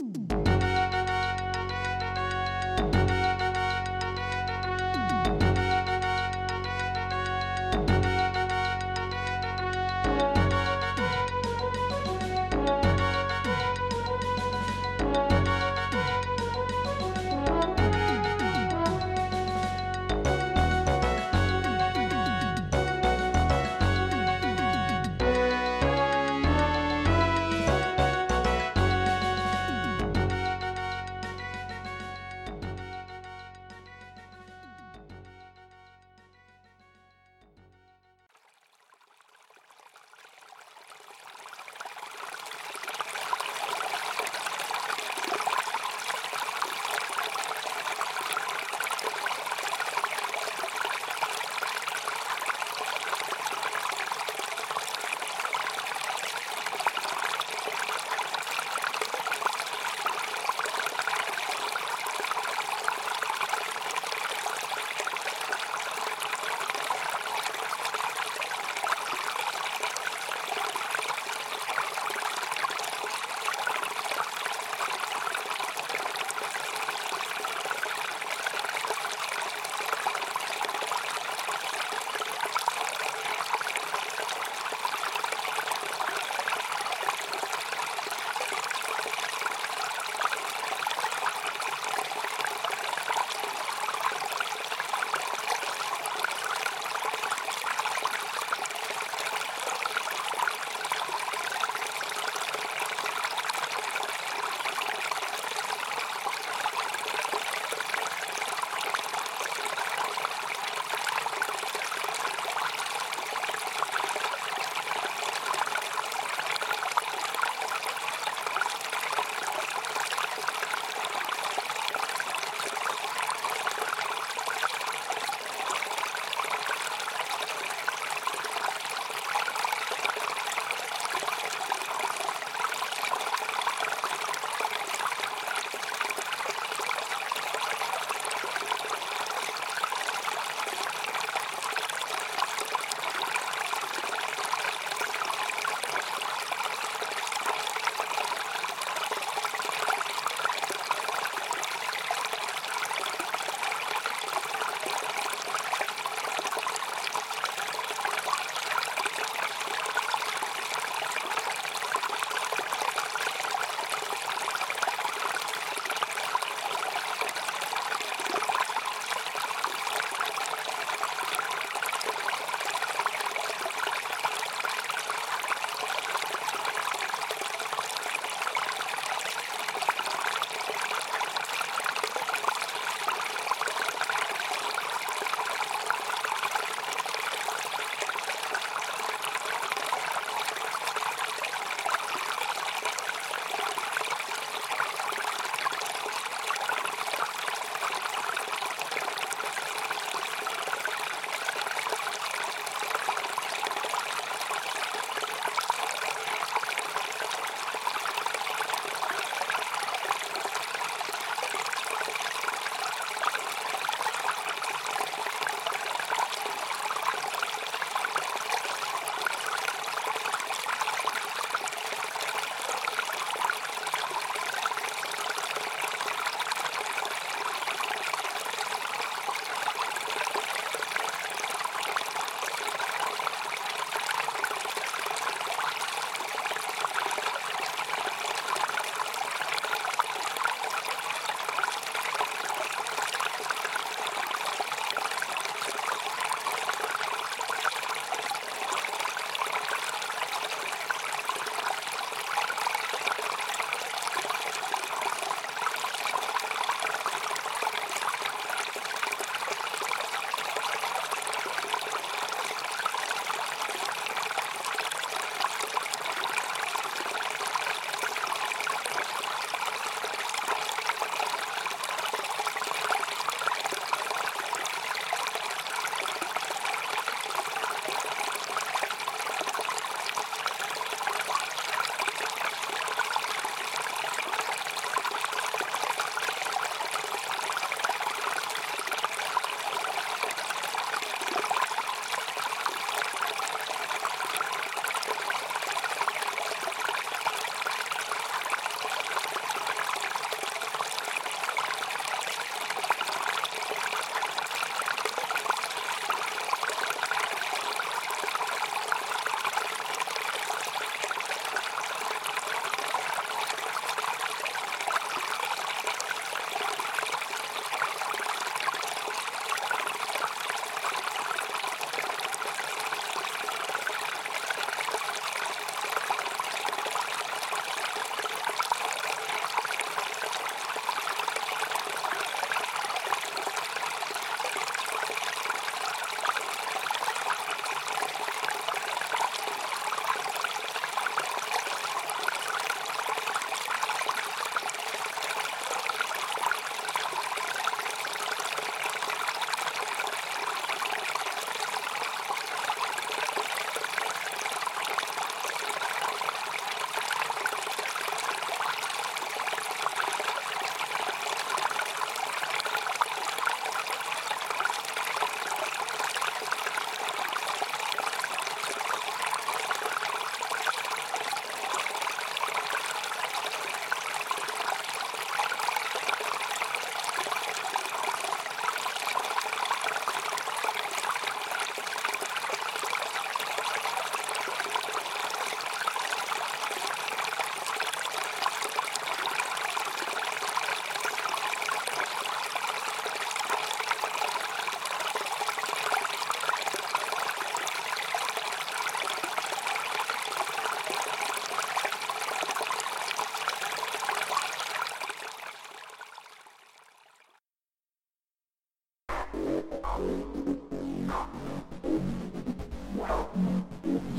mm